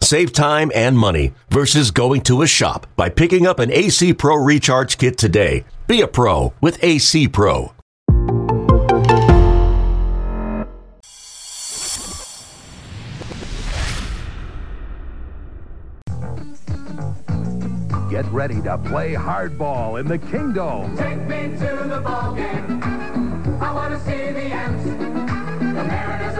Save time and money versus going to a shop by picking up an AC Pro Recharge Kit today. Be a pro with AC Pro. Get ready to play hardball in the Kingdom. Take me to the ball game. I want to see the Ants. The Mariners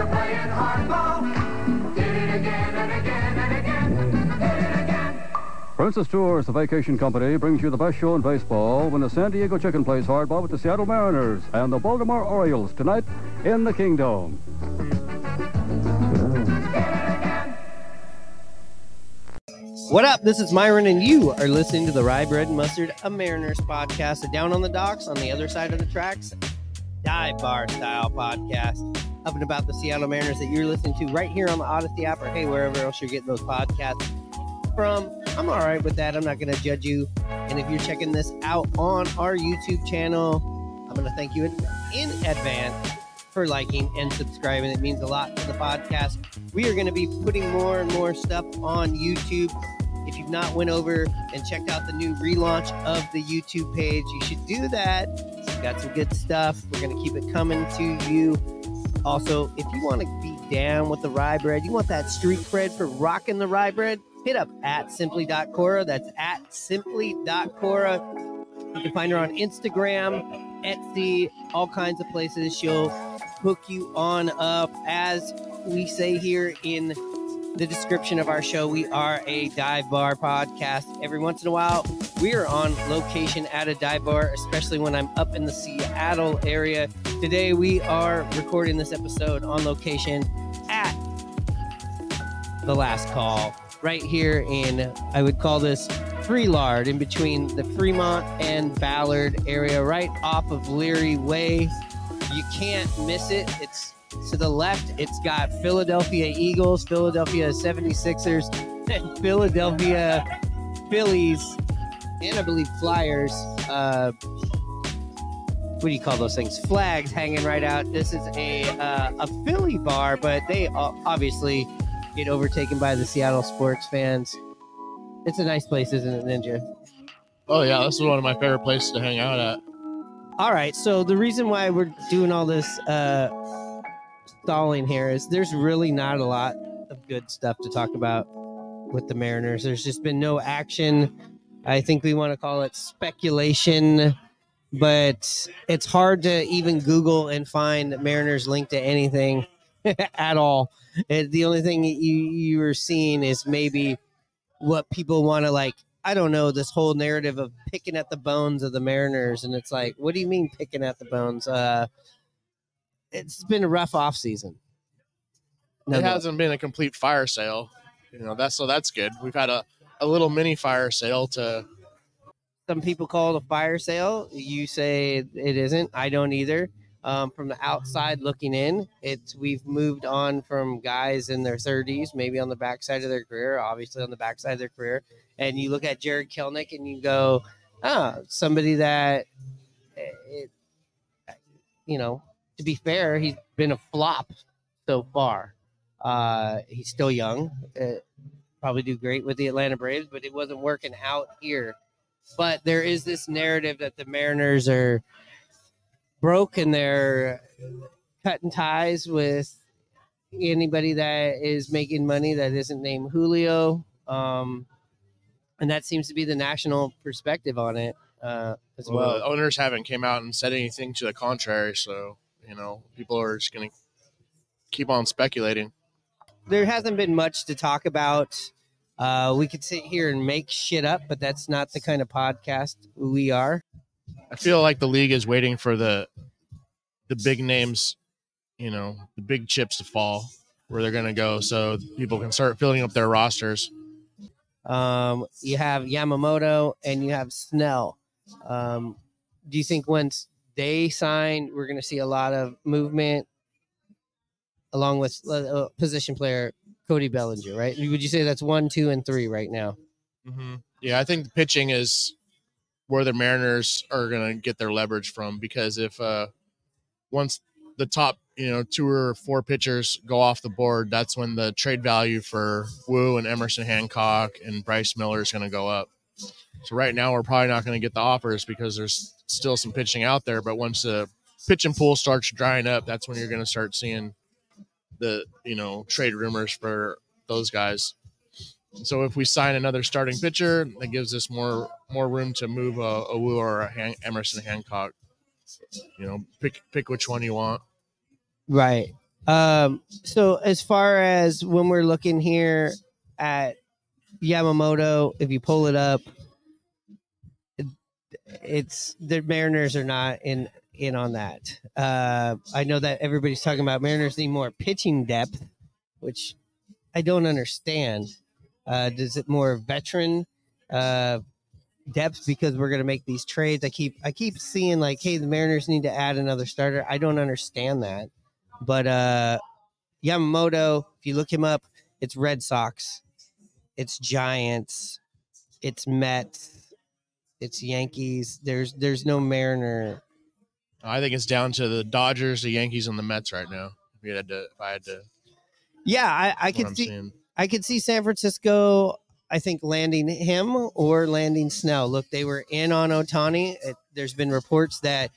Princess Tours, the vacation company, brings you the best show in baseball when the San Diego Chicken plays hardball with the Seattle Mariners and the Baltimore Orioles tonight in the Kingdom. What up? This is Myron, and you are listening to the Rye Bread and Mustard, a Mariners podcast, a down on the docks on the other side of the tracks, dive bar style podcast up and about the Seattle Mariners that you're listening to right here on the Audacy app or hey, wherever else you're getting those podcasts from. I'm all right with that. I'm not going to judge you. And if you're checking this out on our YouTube channel, I'm going to thank you in, in advance for liking and subscribing. It means a lot to the podcast. We are going to be putting more and more stuff on YouTube. If you've not went over and checked out the new relaunch of the YouTube page, you should do that. It's got some good stuff. We're going to keep it coming to you. Also, if you want to be down with the rye bread, you want that street bread for rocking the rye bread, hit up at simply.cora. That's at simply.cora. You can find her on Instagram, Etsy, all kinds of places. She'll hook you on up. As we say here in the description of our show, we are a dive bar podcast. Every once in a while, we are on location at a dive bar, especially when I'm up in the Seattle area. Today, we are recording this episode on location at the last call right here in i would call this freelard in between the fremont and ballard area right off of leary way. You can't miss it. It's to the left. It's got philadelphia eagles philadelphia 76ers and philadelphia phillies and i believe flyers uh what do you call those things? Flags hanging right out. This is a uh, a philly bar but they obviously get overtaken by the Seattle sports fans. It's a nice place, isn't it, Ninja? Oh yeah, this is one of my favorite places to hang out at. All right. So the reason why we're doing all this uh, stalling here is there's really not a lot of good stuff to talk about with the Mariners. There's just been no action. I think we want to call it speculation, but it's hard to even Google and find Mariners link to anything at all. It, the only thing you you are seeing is maybe what people want to like. I don't know this whole narrative of picking at the bones of the Mariners, and it's like, what do you mean picking at the bones? Uh, it's been a rough off season. It hasn't been a complete fire sale, you know. That's so that's good. We've had a, a little mini fire sale to Some people call it a fire sale. You say it isn't. I don't either. Um, from the outside looking in, it's we've moved on from guys in their 30s, maybe on the backside of their career, obviously on the backside of their career, and you look at Jarred Kelenic and you go, ah, somebody that, eh, it, you know, to be fair, he's been a flop so far. Uh, he's still young, uh, probably do great with the Atlanta Braves, but it wasn't working out here. But there is this narrative that the Mariners are broke and they're cutting ties with anybody that is making money that isn't named Julio. Um, and that seems to be the national perspective on it uh, as well, well. owners haven't came out and said anything to the contrary. So you know, people are just gonna keep on speculating. There hasn't been much to talk about. Uh, we could sit here and make shit up, but that's not the kind of podcast we are. I feel like the league is waiting for the the big names, you know, the big chips to fall where they're gonna go, so people can start filling up their rosters. Um, you have Yamamoto and you have Snell. Um, do you think once they sign, we're going to see a lot of movement along with uh, uh, position player Cody Bellinger, right? Would you say that's one, two, and three right now? Mm-hmm. Yeah, I think the pitching is where the Mariners are going to get their leverage from because if uh, once the top, you know, two or four pitchers go off the board, that's when the trade value for Woo and Emerson Hancock and Bryce Miller is going to go up. So right now we're probably not going to get the offers because there's still some pitching out there. But once the pitching pool starts drying up, that's when you're going to start seeing the you know trade rumors for those guys. So if we sign another starting pitcher, that gives us more more room to move a, a Woo or a Han- Emerson Hancock. You know, pick pick which one you want. Right. Um, so as far as when we're looking here at Yamamoto, if you pull it up, it- it's the Mariners are not in in on that. Uh, I know that everybody's talking about Mariners need more pitching depth, which I don't understand. Uh, does it more veteran uh, depth because we're going to make these trades? I keep I keep seeing like, hey, the Mariners need to add another starter. I don't understand that. But uh Yamamoto, if you look him up, it's Red Sox, it's Giants, it's Mets, it's Yankees. There's there's no Mariner. I think it's down to the Dodgers, the Yankees, and the Mets right now. If you had to, if I had to, Yeah, I, I could see seeing. I could see San Francisco. I think landing him or landing Snell. Look, they were in on Ohtani. It, there's been reports that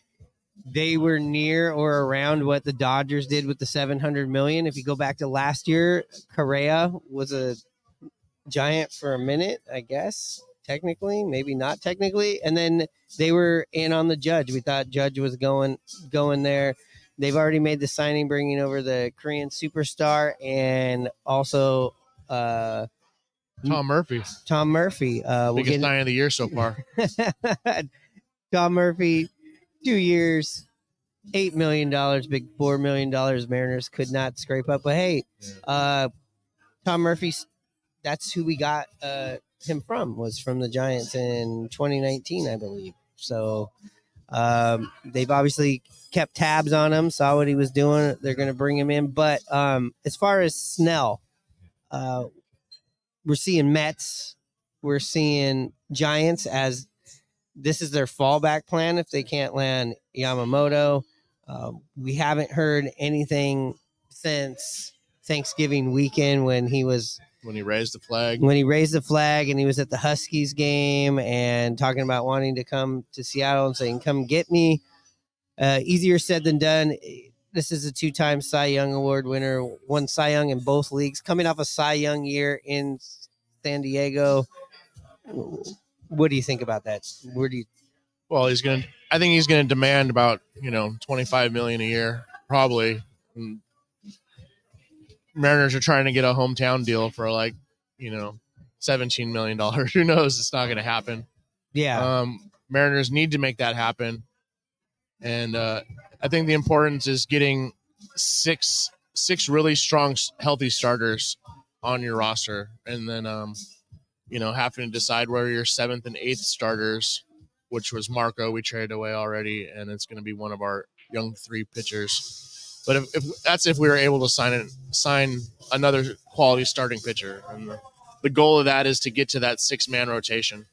they were near or around what the Dodgers did with the 700 million. If you go back to last year, Correa was a giant for a minute, I guess. Technically, maybe not technically, and then they were in on the Judge. We thought Judge was going going there. They've already made the signing, bringing over the Korean superstar and also uh, Tom Murphy, Tom Murphy. Uh, we'll biggest get sign of the year so far. Tom Murphy, two years, eight million dollars, big four million dollars. Mariners could not scrape up, but hey, uh, Tom Murphy, that's who we got uh, him from. Was from the Giants in 2019, I believe. So um, they've obviously kept tabs on him, saw what he was doing. They're going to bring him in, but um, as far as Snell, uh, we're seeing Mets, we're seeing Giants as this is their fallback plan if they can't land Yamamoto. Uh, we haven't heard anything since Thanksgiving weekend when he was When he raised the flag, when he raised the flag and he was at the Huskies game and talking about wanting to come to Seattle and saying, "Come get me." Uh, easier said than done. This is a two-time Cy Young Award winner, won Cy Young in both leagues, coming off a Cy Young year in San Diego. What do you think about that? Where do you? well, he's gonna. I think he's gonna demand about you know 25 million a year, probably. And Mariners are trying to get a hometown deal for like you know 17 million dollars. Who knows? It's not gonna happen. Yeah, Um, Mariners need to make that happen, and uh, I think the importance is getting six six really strong, healthy starters on your roster, and then um, you know having to decide where your seventh and eighth starters, which was Marco, we traded away already, and it's going to be one of our young three pitchers. But if, if that's if we were able to sign sign another quality starting pitcher, and the, the goal of that is to get to that six man rotation.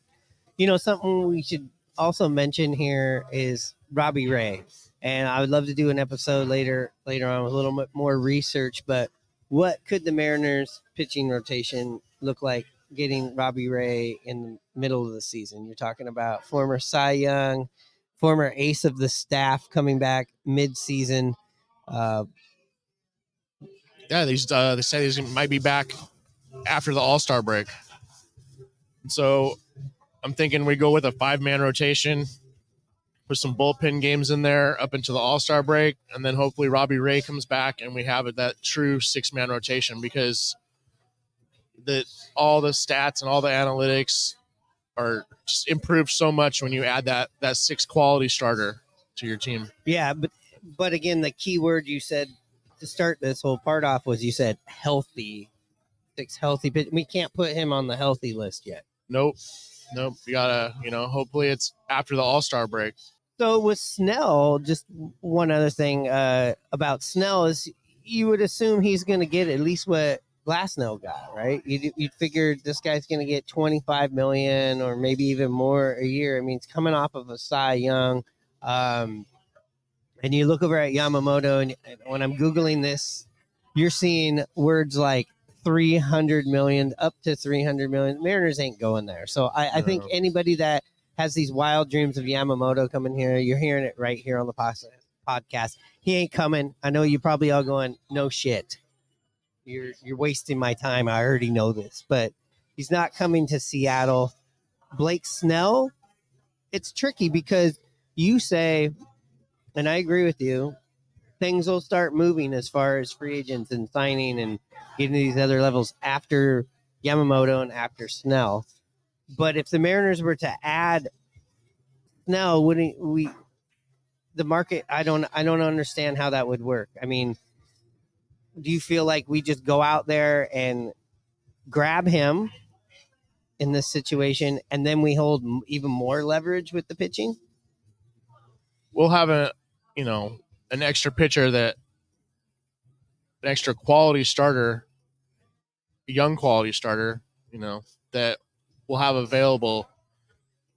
you know something we should also mention here is Robbie Ray, and I would love to do an episode later later on with a little bit more research. But what could the Mariners pitching rotation look like getting Robbie Ray in the middle of the season? You're talking about former Cy Young, former ace of the staff coming back mid-season. Uh, Yeah, these uh, they say these might be back after the All Star break. So I'm thinking we go with a five man rotation, put some bullpen games in there up into the All Star break, and then hopefully Robbie Ray comes back and we have that true six man rotation because the all the stats and all the analytics are just improved so much when you add that that six quality starter to your team. Yeah, but but again, the key word you said to start this whole part off was you said healthy, six healthy. But we can't put him on the healthy list yet. Nope. Nope. You gotta, you know, hopefully it's after the all star break. So with Snell, just one other thing uh, about Snell is you would assume he's going to get at least what Glasnow got, right? You'd, you'd figure this guy's going to get 25 million or maybe even more a year. I mean, it's coming off of a Cy Young. Um, and you look over at Yamamoto, and and when I'm Googling this, you're seeing words like 300 million up to 300 million. Mariners ain't going there. So I, I think anybody that has these wild dreams of Yamamoto coming here, you're hearing it right here on the podcast. He ain't coming. I know you're probably all going, no shit. You're you're wasting my time. I already know this, but he's not coming to Seattle. Blake Snell, it's tricky because you say, and I agree with you, things will start moving as far as free agents and signing and getting to these other levels after Yamamoto and after Snell. But if the Mariners were to add Snell, wouldn't we? The market, I don't, I don't understand how that would work. I mean, do you feel like we just go out there and grab him in this situation, and then we hold even more leverage with the pitching? we'll have a you know an extra pitcher that an extra quality starter a young quality starter you know that we'll have available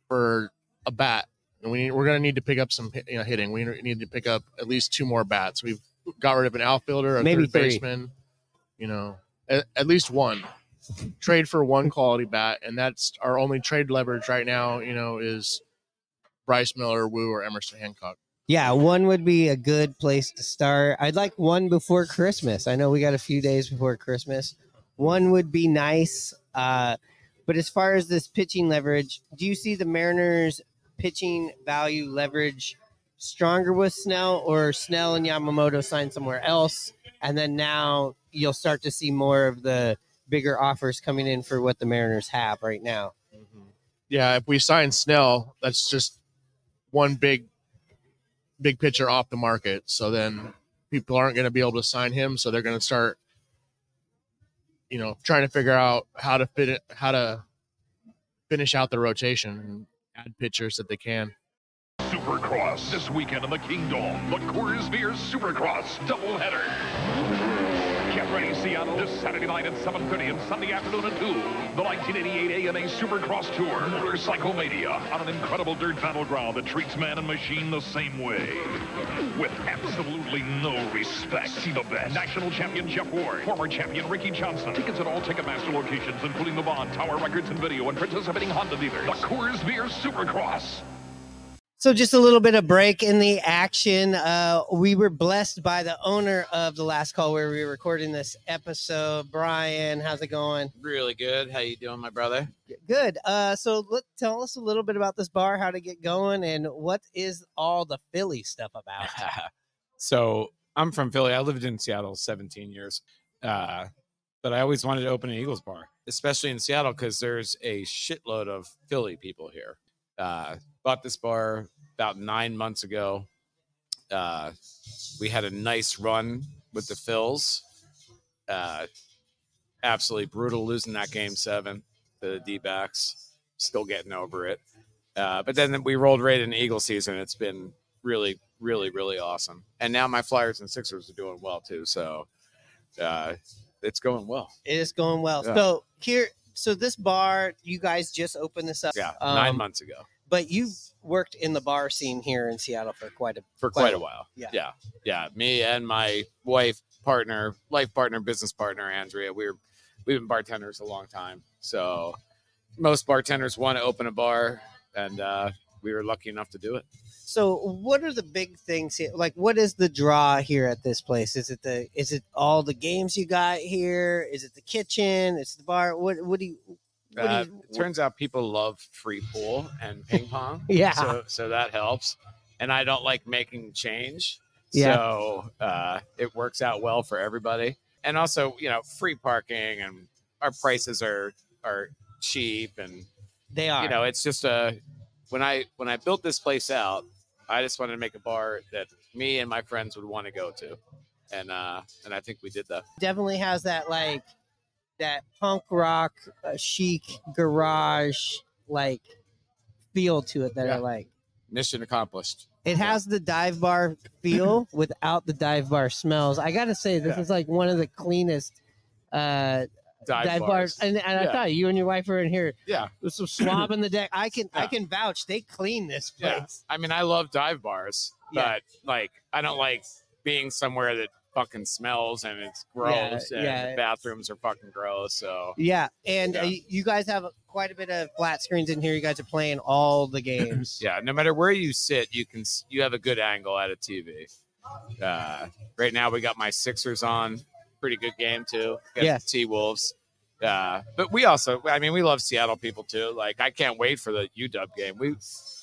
for a bat and we we're going to need to pick up some you know hitting we need to pick up at least two more bats we've got rid of an outfielder a Maybe third three. baseman you know at, at least one trade for one quality bat and that's our only trade leverage right now you know is Bryce Miller, Woo, or Emerson Hancock. Yeah, one would be a good place to start. I'd like one before Christmas. I know we got a few days before Christmas. One would be nice. Uh, but as far as this pitching leverage, do you see the Mariners pitching value leverage stronger with Snell or Snell and Yamamoto sign somewhere else? And then now you'll start to see more of the bigger offers coming in for what the Mariners have right now. Mm-hmm. Yeah, if we sign Snell, that's just one big, big pitcher off the market. So then people aren't going to be able to sign him. So they're going to start, you know, trying to figure out how to fit it, how to finish out the rotation and add pitchers that they can. Supercross this weekend in the Kingdom. The Coors Beer Supercross doubleheader. Ready, Seattle, this Saturday night at 7.30 and Sunday afternoon at 2. The 1988 AMA Supercross Tour, Motorcycle Mania, on an incredible dirt battleground that treats man and machine the same way. With absolutely no respect. See the best. National champion Jeff Ward, former champion Ricky Johnson. Tickets at all Ticketmaster locations, including the Bon, Tower Records and Video, and participating Honda dealers. The Coors Beer Supercross. So, just a little bit of break in the action. Uh, we were blessed by the owner of the last call where we were recording this episode. Brian, how's it going? Really good. How you doing, my brother? Good. Uh, so, let, tell us a little bit about this bar, how to get going, and what is all the Philly stuff about? so I'm from Philly. I lived in Seattle 17 years, uh, but I always wanted to open an Eagles bar, especially in Seattle because there's a shitload of Philly people here. Bought this bar about nine months ago. Uh, we had a nice run with the Phils. Uh, absolutely brutal losing that game seven to the D backs. Still getting over it. Uh, but then we rolled right into Eagle season. It's been really, really, really awesome. And now my Flyers and Sixers are doing well too. So uh, it's going well. It is going well. Yeah. So, here, so this bar, you guys just opened this up. Yeah, nine Um, months ago But you've worked in the bar scene here in Seattle for quite a for quite quite a- while. yeah. yeah, yeah. Me and my wife, partner, life partner, business partner, Andrea. We're we've been bartenders a long time. So most bartenders want to open a bar, and uh, we were lucky enough to do it. So, what are the big things here? Like, what is the draw here at this place? Is it the is it all the games you got here? Is it the kitchen? Is it the bar? What what do you? Uh, you it turns out people love free pool and ping pong. Yeah. So, so that helps. And I don't like making change. Yeah. So uh, it works out well for everybody. And also, you know, free parking and our prices are are cheap and they are. you know, it's just a when I when I built this place out, I just wanted to make a bar that me and my friends would want to go to. And uh and I think we did that. definitely has that like that punk rock uh, chic garage like feel to it that Yeah. I like. Mission accomplished. It has the dive bar feel without the dive bar smells. I gotta say, this Yeah. is like one of the cleanest uh, Dive, dive, bars. bars. And, and I Yeah. thought you and your wife are in here Yeah. There's some swab in the deck. I can I Yeah. can vouch they clean this Yeah. place. I mean, I love dive bars, Yeah. but like, I don't like being somewhere that fucking smells and it's gross and yeah. the bathrooms are fucking gross. So Yeah, and Yeah. Uh, you guys have quite a bit of flat screens in here. You guys are playing all the games. yeah, no matter where you sit, you can you have a good angle at a TV. Uh, right now, we got my Sixers on, pretty good game too. Yeah. T Wolves. Uh, but we also, I mean, we love Seattle people too. Like, I can't wait for the UW game. We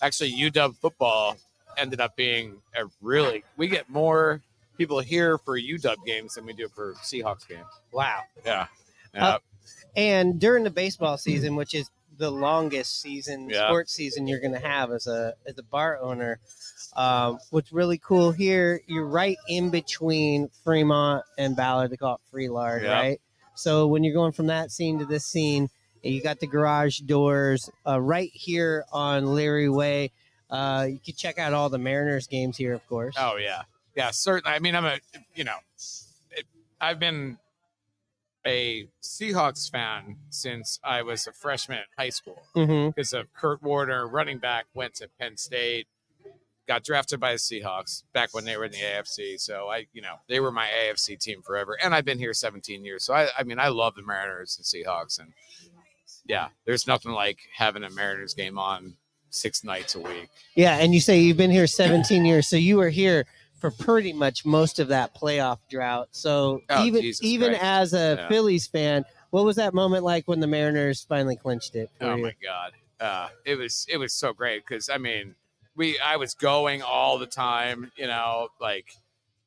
actually UW football ended up being a really. We get more people here for UW games than we do for Seahawks games. Wow. Yeah. Uh, And during the baseball season, which is the longest season, Yeah. sports season you're going to have as a as a bar owner, um, what's really cool here, you're right in between Fremont and Ballard. They call it Freelard, Yeah. right? So when you're going from that scene to this scene, you got the garage doors uh, right here on Leary Way. Uh, you can check out all the Mariners games here, of course. Oh yeah, yeah. Certainly. I mean, I'm a you know, it, I've been a Seahawks fan since I was a freshman in high school mm-hmm. because of Curt Warner, running back, went to Penn State, got drafted by the Seahawks back when they were in the AFC. So I, you know, they were my AFC team forever, and I've been here 17 years. So I, I mean, I love the Mariners and Seahawks, and yeah, there's nothing like having a Mariners game on six nights a week. Yeah, and you say you've been here 17 years, so you were here for pretty much most of that playoff drought. So Oh, even Jesus even Christ. as a Yeah. Phillies fan, what was that moment like when the Mariners finally clinched it? Oh you? my god, uh, it was it was so great because I mean, we I was going all the time, you know, like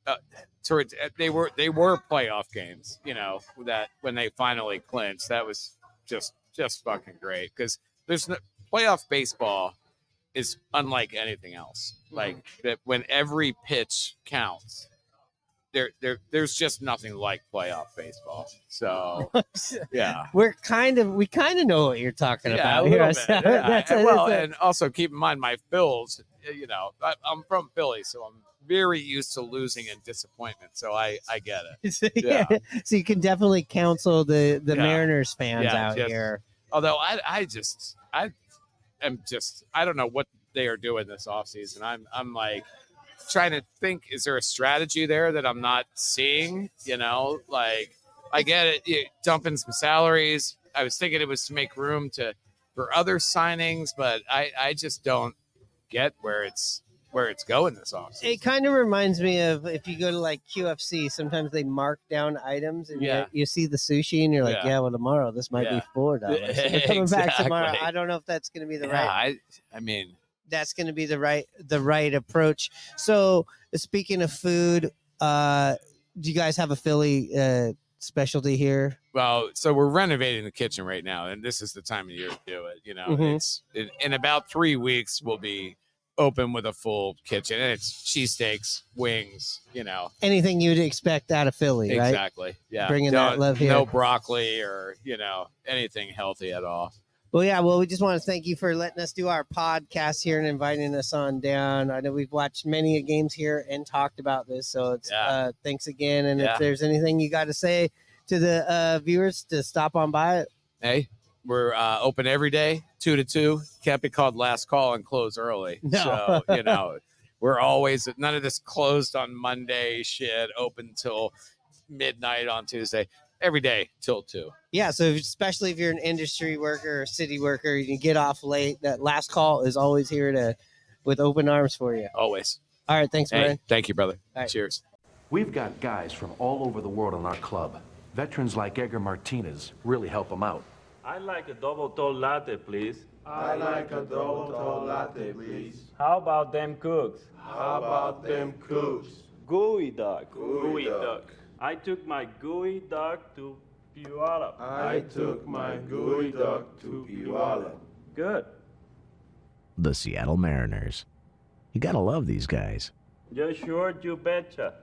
uh, towards they were they were playoff games, you know, that when they finally clinched, that was just just fucking great because there's no playoff baseball is unlike anything else. Like that when every pitch counts. There, there, there's just nothing like playoff baseball. So, yeah, We're kind of we kind of know what you're talking yeah, about a here. Yeah, that's- and well, that's a- and also keep in mind my Phils. You know, I, I'm from Philly, so I'm very used to losing and disappointment. So I, I get it. so, yeah. so you can definitely counsel the the Yeah. Mariners fans Yeah, out just- here. Although I, I just, I am just, I don't know what they are doing this offseason. I'm, I'm like trying to think: is there a strategy there that I'm not seeing? You know, like I get it, you dumping some salaries. I was thinking it was to make room to for other signings, but I, I just don't get where it's where it's going this offseason. It kind of reminds me of if you go to like QFC, sometimes they mark down items and Yeah. you, you see the sushi and you're like, Yeah. yeah, well, tomorrow this might Yeah. be four dollars. coming back tomorrow. I don't know if that's going to be the yeah, right. I, I mean, That's going to be the right the right approach. So speaking of food, uh, do you guys have a Philly uh, specialty here? Well, so we're renovating the kitchen right now, and this is the time of year to do it. You know, Mhm. it's in, in about three weeks we'll be open with a full kitchen, and it's cheesesteaks, wings. You know, Anything you'd expect out of Philly, right? exactly. Yeah, Bringing that No- love here. No broccoli or you know anything healthy at all. Well, yeah. Well, we just want to thank you for letting us do our podcast here and inviting us on down. I know we've watched many games here and talked about this, so it's Yeah. uh, thanks again. And Yeah. if there's anything you got to say to the uh, viewers to stop on by, it. Hey, we're uh, open every day, two to two. Can't be called last call and close early. No. So you know, we're always none of this closed on Monday shit. Open till midnight on Tuesday. Every day till two. yeah. So especially if you're an industry worker or city worker, you can get off late. That last call is always here to with open arms for you. Always. All right, thanks, Hey, thank you, brother. All right. Cheers. We've got guys from all over the world in our club. Veterans like Edgar Martinez really help them out. I'd like a double tall latte, please. I like a double tall latte, please. How about them Cougs? How about them Cougs? Gooey duck. Geoduck. I took my geoduck to Puyallup. I took my geoduck to Puyallup. Good. The Seattle Mariners. You gotta love these guys. You sure you betcha.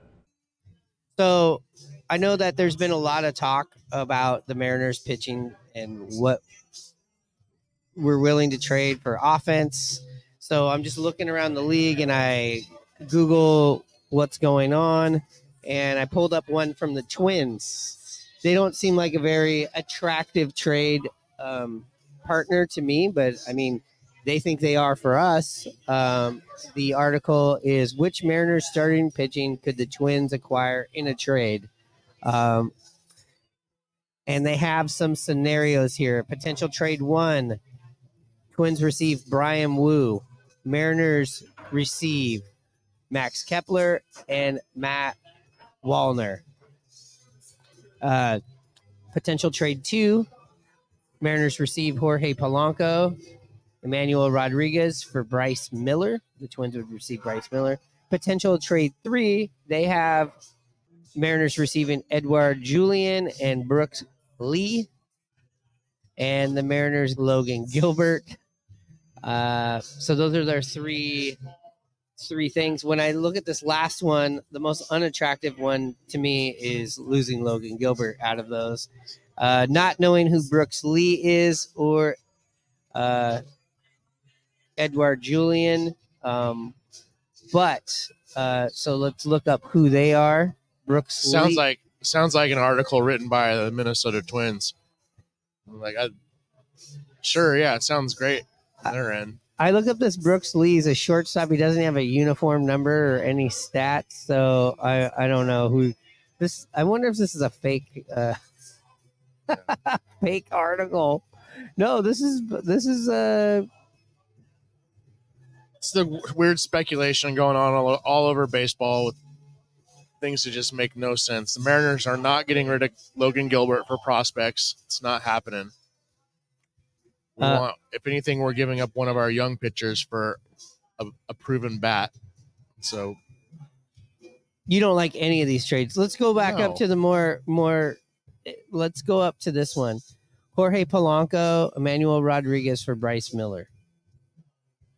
So I know that there's been a lot of talk about the Mariners pitching and what we're willing to trade for offense. So I'm just looking around the league and I Google what's going on, and I pulled up one from the Twins. They don't seem like a very attractive trade um, partner to me, but I mean, they think they are for us. Um, the article is which Mariners starting pitching could the Twins acquire in a trade? Um, and they have some scenarios here. Potential trade one Twins receive Bryan Woo. Mariners receive Max Kepler and Matt Wallner. Uh, potential trade two Mariners receive Jorge Polanco, Emmanuel Rodriguez for Bryce Miller. The Twins would receive Bryce Miller. Potential trade three, they have Mariners receiving Edouard Julien and Brooks Lee. And the Mariners, Logan Gilbert. Uh, so those are their three three things. When I look at this last one, the most unattractive one to me is losing Logan Gilbert out of those. Uh, not knowing who Brooks Lee is or uh, Edouard Julien. Um, but uh, so let's look up who they are. Brooks Sounds Lee. like sounds like an article written by the Minnesota Twins. Like I sure, yeah, it sounds great. on Their end. I look up this Brooks Lee. He's a shortstop. He doesn't have a uniform number or any stats, so I I don't know who this. I wonder if this is a fake uh, fake article. No, this is this is uh It's the weird speculation going on all, all over baseball with things that just make no sense. The Mariners are not getting rid of Logan Gilbert for prospects. It's not happening. Uh, want, if anything, we're giving up one of our young pitchers for a, a proven bat. So you don't like any of these trades. Let's go back No. up to the more more. Let's go up to this one. Jorge Polanco, Emmanuel Rodriguez for Bryce Miller.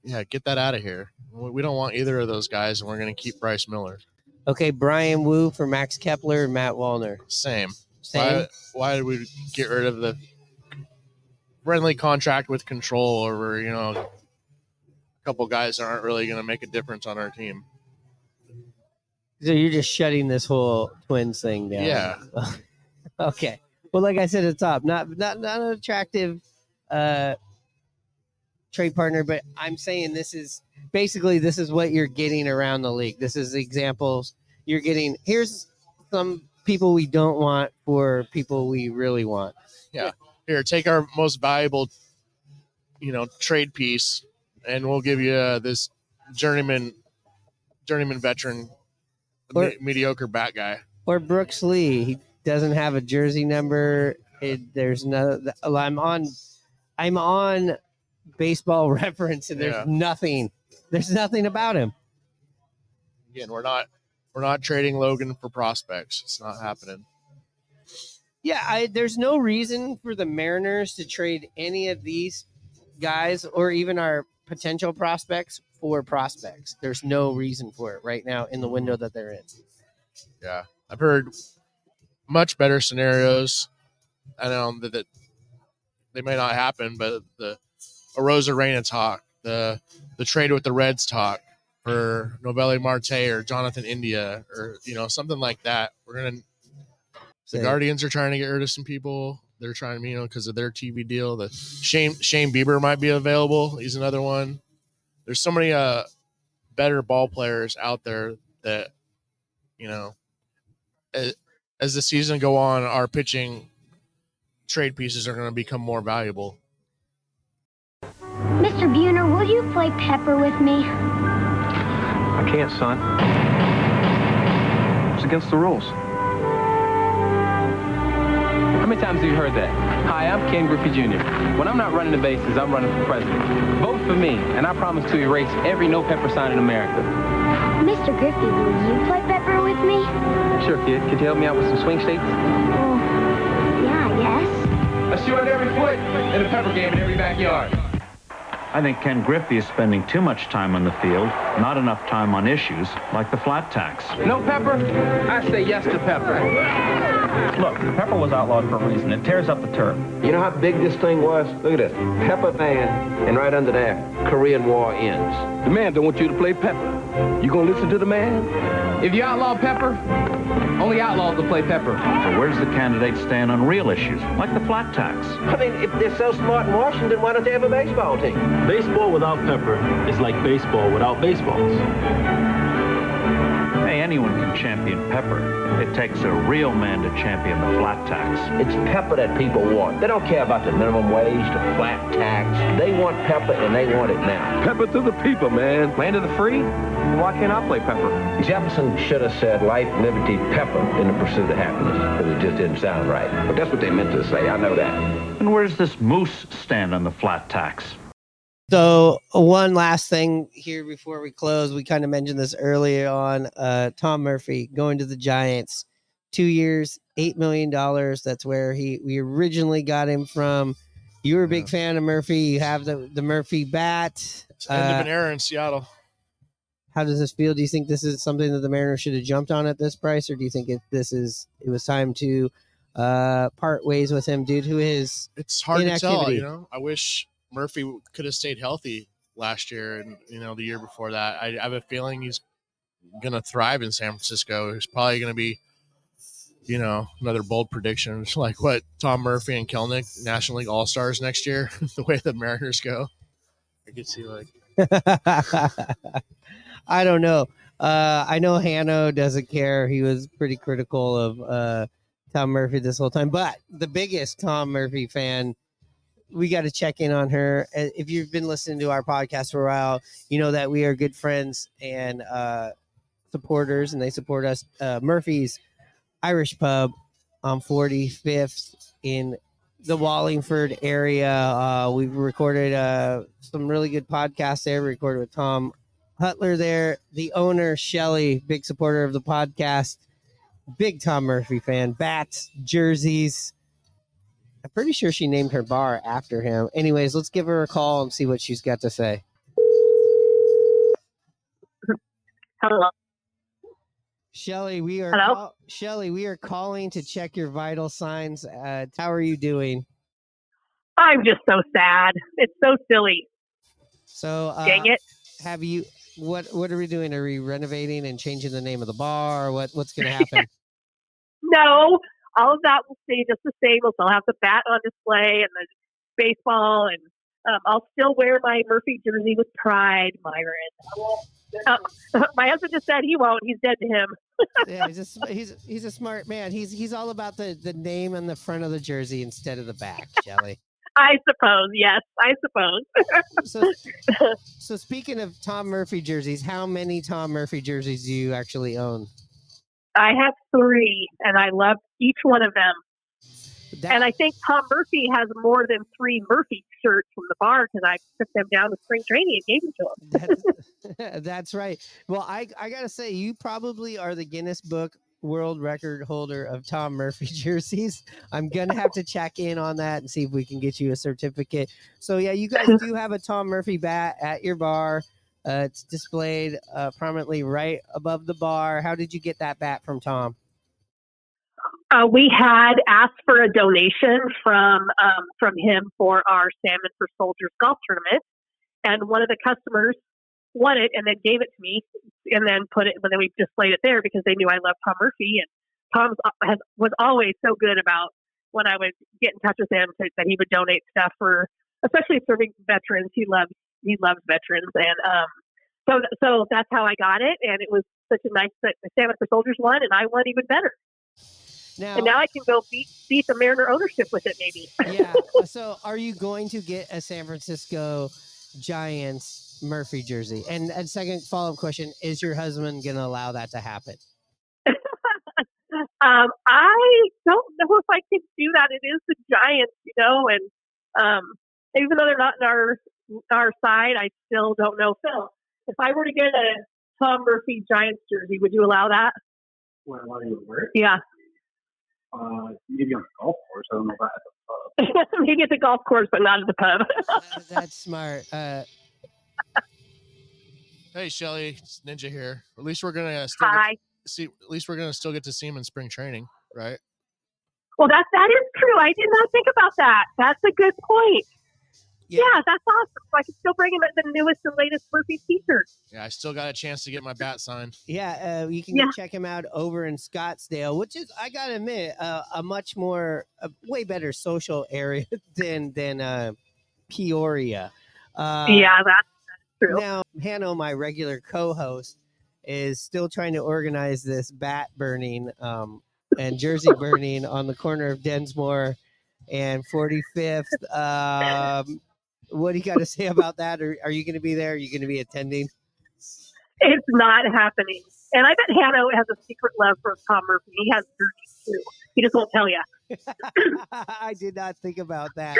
yeah, get that out of here. We we don't want either of those guys, and we're going to keep Bryce Miller. Okay, Bryan Woo for Max Kepler and Matt Wallner. Same. Same. Why, why did we get rid of the friendly contract with control over you know a couple guys that aren't really going to make a difference on our team? So you're just shutting this whole twins thing down. Yeah. okay. Well, like I said at the top, not not not an attractive uh trade partner, but I'm saying this is basically this is what you're getting around the league. This is examples you're getting. Here's some people we don't want for people we really want. Yeah. Here, take our most valuable, you know, trade piece, and we'll give you uh, this journeyman, journeyman veteran, Or- me- mediocre bat guy. Or Brooks Lee. He doesn't have a jersey number. It, there's no. I'm on. I'm on baseball reference, and there's Yeah. nothing. There's nothing about him. Again, we're not we're not trading Logan for prospects. It's not happening. Yeah, I, there's no reason for the Mariners to trade any of these guys or even our potential prospects for prospects. There's no reason for it right now in the window that they're in. Yeah, I've heard much better scenarios. I know that, that they may not happen, but the Arozarena talk, the the trade with the Reds talk for Noelvi Marte or Jonathan India or you know something like that. We're gonna the So- Guardians are trying to get rid of some people. They're trying to, you know, because of their TV deal. The Shane Shane Bieber might be available. He's another one. There's so many uh better ball players out there that you know as, as the season go on, our pitching trade pieces are going to become more valuable. Mr. Buhner, will you play Pepper with me? I can't, son. It's against the rules. How many times have you heard that? Hi, I'm Ken Griffey Jr. When I'm not running the bases, I'm running for president. Vote for me, and I promise to erase every no pepper sign in America. Mr. Griffey, will you play Pepper with me? Sure, kid. Could you help me out with some swing states? Well, yeah, I guess. Let's shoot at every foot in a pepper game in every backyard. I think Ken Griffey is spending too much time on the field, not enough time on issues like the flat tax. No pepper? I say yes to pepper. Look, pepper was outlawed for a reason. It tears up the turf. You know how big this thing was? Look at this. Pepper ban, and right under there, Korean War ends. The man don't want you to play pepper. You gonna listen to the man? If you outlaw pepper, only outlaws will play pepper. So where does the candidate stand on real issues, like the flat tax? I mean, if they're so smart in Washington, why don't they have a baseball team? Baseball without pepper is like baseball without baseballs. Hey, anyone can champion pepper. It takes a real man to champion the flat tax. It's pepper that people want. They don't care about the minimum wage, the flat tax. They want pepper, and they want it now. Pepper to the people, man. Land of the free? Why can't I play pepper? Jefferson should have said life, liberty, pepper in the pursuit of happiness, but it just didn't sound right. But that's what they meant to say. I know that. And where does this moose stand on the flat tax? So one last thing here before we close, we kind of mentioned this earlier on. Uh, Tom Murphy going to the Giants, two years, eight million dollars. That's where he we originally got him from. You were a big fan of Murphy. You have the the Murphy bat. End of Uh, an era in Seattle. how does this feel? Do you think this is something that the Mariners should have jumped on at this price, or do you think it, this is it was time to uh, part ways with him due to his It's hard to tell. You know, I wish Murphy could have stayed healthy last year and you know the year before that. I, I have a feeling he's gonna thrive in San Francisco. He's probably gonna be, you know, another bold prediction like what Tom Murphy and Kelenic National League All Stars next year. the way the Mariners go, I could see like I don't know. Uh, I know Hanno doesn't care. He was pretty critical of uh, Tom Murphy this whole time. But the biggest Tom Murphy fan, we got to check in on her. If you've been listening to our podcast for a while, you know that we are good friends and uh, supporters, and they support us. Uh, Murphy's Irish Pub on 45th in the Wallingford area. Uh, we've recorded uh, some really good podcasts there. We recorded with Tom Hutler there, the owner, Shelly, big supporter of the podcast, big Tom Murphy fan, bats, jerseys. I'm pretty sure she named her bar after him. Anyways, let's give her a call and see what she's got to say. Hello. Shelly, we are Hello? call- Shelly, we are calling to check your vital signs. Uh, how are you doing? I'm just so sad. It's so silly. So, uh, Dang it. Have you? What What are we doing? Are we renovating and changing the name of the bar? What What's to happen? No, all of that will stay just the same. We'll still have the bat on display and the baseball, and um, I'll still wear my Murphy jersey with pride, Myron. Uh, my husband just said he won't. He's dead to him. yeah, he's a, he's he's a smart man. He's he's all about the the name on the front of the jersey instead of the back, Shelly. I suppose. Yes, I suppose. so, so speaking of Tom Murphy jerseys, how many Tom Murphy jerseys do you actually own? I have three, and I love each one of them. and I think Tom Murphy has more than three Murphy shirts from the bar because I took them down to spring training and gave them to him. That's right. Well, I I gotta say, you probably are the Guinness Book World Record holder of Tom Murphy jerseys. I'm gonna have to check in on that and see if we can get you a certificate. So yeah, you guys do have a Tom Murphy bat at your bar. Uh, it's displayed uh, prominently right above the bar. How did you get that bat from Tom? Uh, we had asked for a donation from um, from him for our Salmon for Soldiers golf tournament, and one of the customers won it and then gave it to me, and then put it. But then we displayed it there because they knew I loved Tom Murphy, and Tom has was always so good about when I would get in touch with him that he would donate stuff for, especially serving veterans. He loves he loves veterans, and um, so so that's how I got it, and it was such a nice the Salmon for Soldiers won, and I won even better. Now, and now I can go beat beat the Mariner ownership with it, maybe. yeah. So, are you going to get a San Francisco Giants Murphy jersey? And and second follow up question: Is your husband going to allow that to happen? um, I don't know if I can do that. It is the Giants, you know, and um, even though they're not in our our side, I still don't know. Phil, if I were to get a Tom Murphy Giants jersey, would you allow that? What, what do you wear? Yeah. Uh, maybe on the golf course. I don't know about at the pub. Maybe at the golf course, but not at the pub. That's smart. Uh, Hey Shelly, it's Ninja here. At least we're gonna still Hi. to see. At least we're gonna still get to see him in spring training, right? Well, that that is true. I did not think about that. That's a good point. Yeah, that's awesome. So I can still bring him the newest and latest Murphy t-shirts. Yeah, I still got a chance to get my bat signed. Yeah, uh, you can Yeah. go check him out over in Scottsdale, which is, I gotta admit, uh, a much more, a way better social area than than uh, Peoria. Uh, yeah, that's, that's true. Now, Hanno, my regular co-host, is still trying to organize this bat burning um, and jersey burning on the corner of Densmore and 45th. Um, what do you got to say about that? Are, are you going to be there? Are you going to be attending? It's not happening. And I bet Hanno has a secret love for Tom Murphy. He has jerseys too. He just won't tell you. I did not think about that.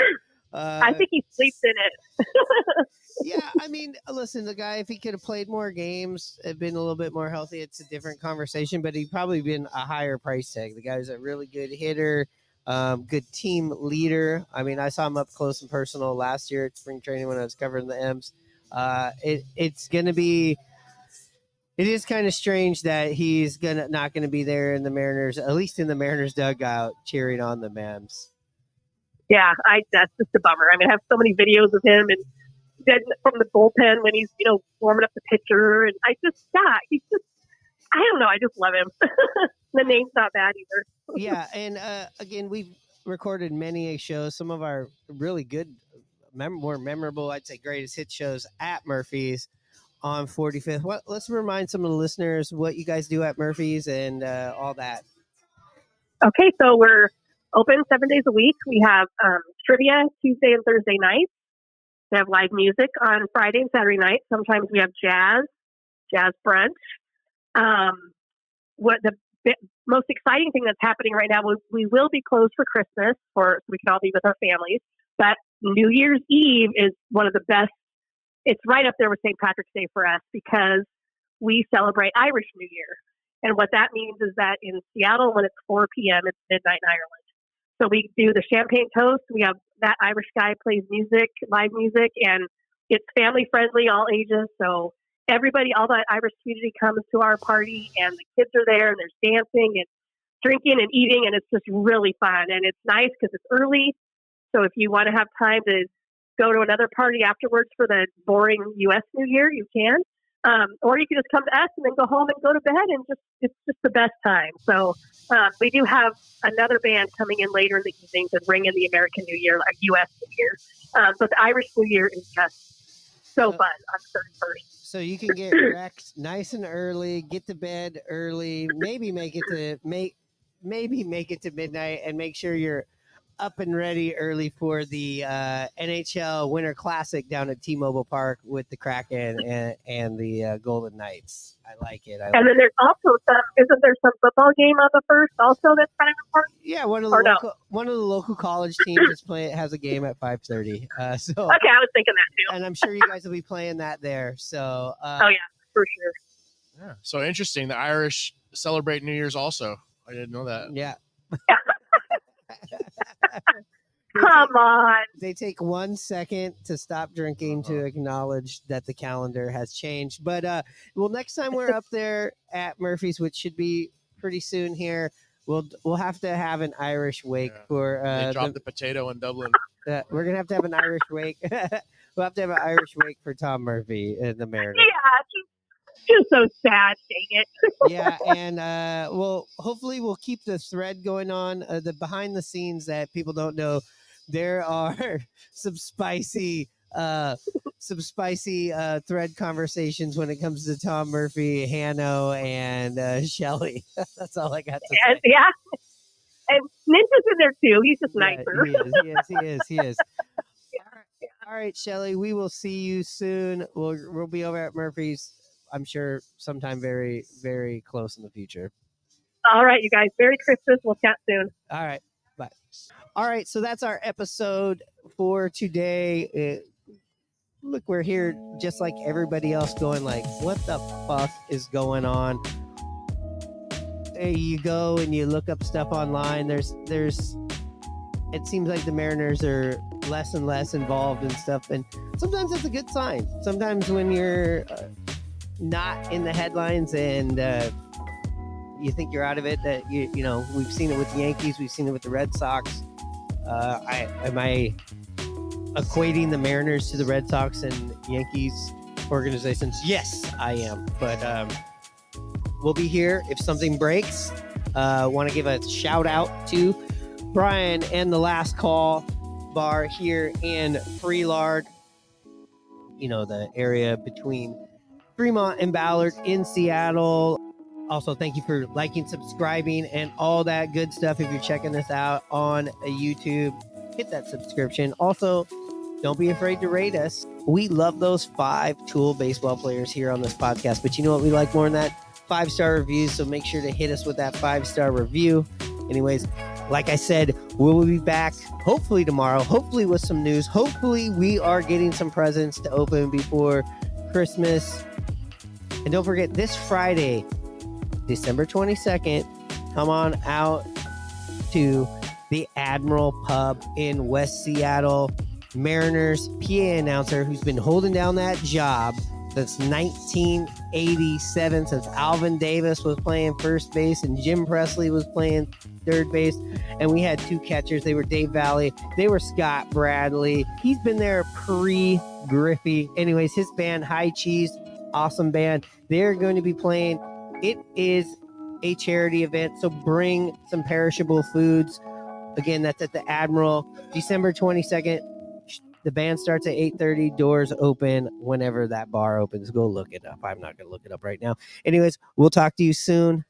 Uh, I think he sleeps in it. yeah, I mean, listen, the guy, if he could have played more games, have been a little bit more healthy, it's a different conversation. But he'd probably been a higher price tag. The guy's a really good hitter, um, good team leader. I mean, I saw him up close and personal last year at spring training when I was covering the M's. Uh, it, it's going to be. It is kind of strange that he's gonna not to be there in the Mariners, at least in the Mariners dugout, cheering on the Mams. Yeah, I that's just a bummer. I mean, I have so many videos of him and then from the bullpen when he's you know warming up the pitcher, and I just yeah, he's just I don't know. I just love him. the name's not bad either. yeah, and uh, again, we've recorded many a shows. Some of our really good, mem- more memorable, I'd say, greatest hit shows at Murphy's on 45th. What? Let's remind some of the listeners what you guys do at Murphy's and uh, all that. Okay, so we're open seven days a week. We have um, trivia Tuesday and Thursday nights. We have live music on Friday and Saturday night. Sometimes we have jazz, jazz brunch. Um, what the bi- most exciting thing that's happening right now? We, we will be closed for Christmas, for so we can all be with our families. But New Year's Eve is one of the best. It's right up there with St. Patrick's Day for us because we celebrate Irish New Year. And what that means is that in Seattle, when it's 4 p.m., it's midnight in Ireland. So we do the champagne toast. We have that Irish guy plays music, live music, and it's family friendly, all ages. So everybody, all the Irish community comes to our party, and the kids are there, and there's dancing and drinking and eating, and it's just really fun. And it's nice because it's early. So if you want to have time to go to another party afterwards for the boring U.S. New Year, you can. Um, or you can just come to us and then go home and go to bed and just it's just the best time. So um, we do have another band coming in later in the evening to bring in the American New Year, like U.S. New Year. Um, but the Irish New Year is just so fun on the 31st. So you can get wrecked nice and early, get to bed early, maybe make it to make maybe make it to midnight and make sure you're up and ready early for the uh, NHL Winter Classic down at T-Mobile Park with the Kraken and, and the uh, Golden Knights. I like it. I like And then there's also some, isn't there some football game on the first also that's kind of important? Yeah, one of the Or no? local, one of the local college teams is playing has a game at five thirty. Uh, so Okay, I was thinking that too. and I'm sure you guys will be playing that there. So uh, oh, yeah, for sure. Yeah. So interesting. The Irish celebrate New Year's also. I didn't know that. Yeah. Come on. They take one second to stop drinking to acknowledge that the calendar has changed. But uh, well, next time we're up there at Murphy's, which should be pretty soon here, we'll we'll have to have an Irish wake for They uh, dropped the, the potato in Dublin. uh, we're gonna have to have an Irish wake. we'll have to have an Irish wake for Tom Murphy in the Mariners. Yeah, just, so sad. Dang it. yeah, and uh, well, hopefully we'll keep the thread going on. Uh, the behind the scenes that people don't know, there are some spicy, uh, some spicy uh, thread conversations when it comes to Tom Murphy, Hanno, and uh, Shelly. That's all I got to And, say. yeah. And Ninja's in there too. He's just Yeah, nicer. he is. He is. He is. He is. All right, Shelly, we will see you soon. We'll we'll be over at Murphy's. I'm sure sometime very very close in the future. All right, you guys. Merry Christmas. We'll chat soon. All right. Bye. All right. So that's our episode for today. Uh, look, we're here just like everybody else, going like, "What the fuck is going on?" There you go, and you look up stuff online. There's there's it seems like the Mariners are less and less involved and stuff. And sometimes that's a good sign. Sometimes when you're uh, not in the headlines and uh, you think you're out of it, that you you know we've seen it with the Yankees, we've seen it with the Red Sox. Uh, I am I equating the Mariners to the Red Sox and Yankees organizations? Yes, I am. But um, we'll be here if something breaks. Uh, Want to give a shout out to Brian and the Last Call Bar here in Frelard. You know the area between Fremont and Ballard in Seattle. Also, thank you for liking, subscribing, and all that good stuff. If you're checking this out on YouTube, hit that subscription. Also, don't be afraid to rate us. We love those five tool baseball players here on this podcast, but you know what we like more than that? Five star reviews. So make sure to hit us with that five star review. Anyways, like I said, we'll be back hopefully tomorrow, hopefully with some news. Hopefully, we are getting some presents to open before Christmas. And don't forget, this Friday, December 22nd, come on out to the Admiral Pub in West Seattle. Mariners PA announcer who's been holding down that job since 1987, since Alvin Davis was playing first base and Jim Presley was playing third base. And we had two catchers. They were Dave Valle, they were Scott Bradley. He's been there pre Griffey. Anyways, his band, High Cheese, awesome band. They're going to be playing. It is a charity event, so bring some perishable foods. Again, that's at the Admiral, December 22nd. The band starts at 8:30. Doors open whenever that bar opens. Go look it up. I'm not going to look it up right now. Anyways, we'll talk to you soon.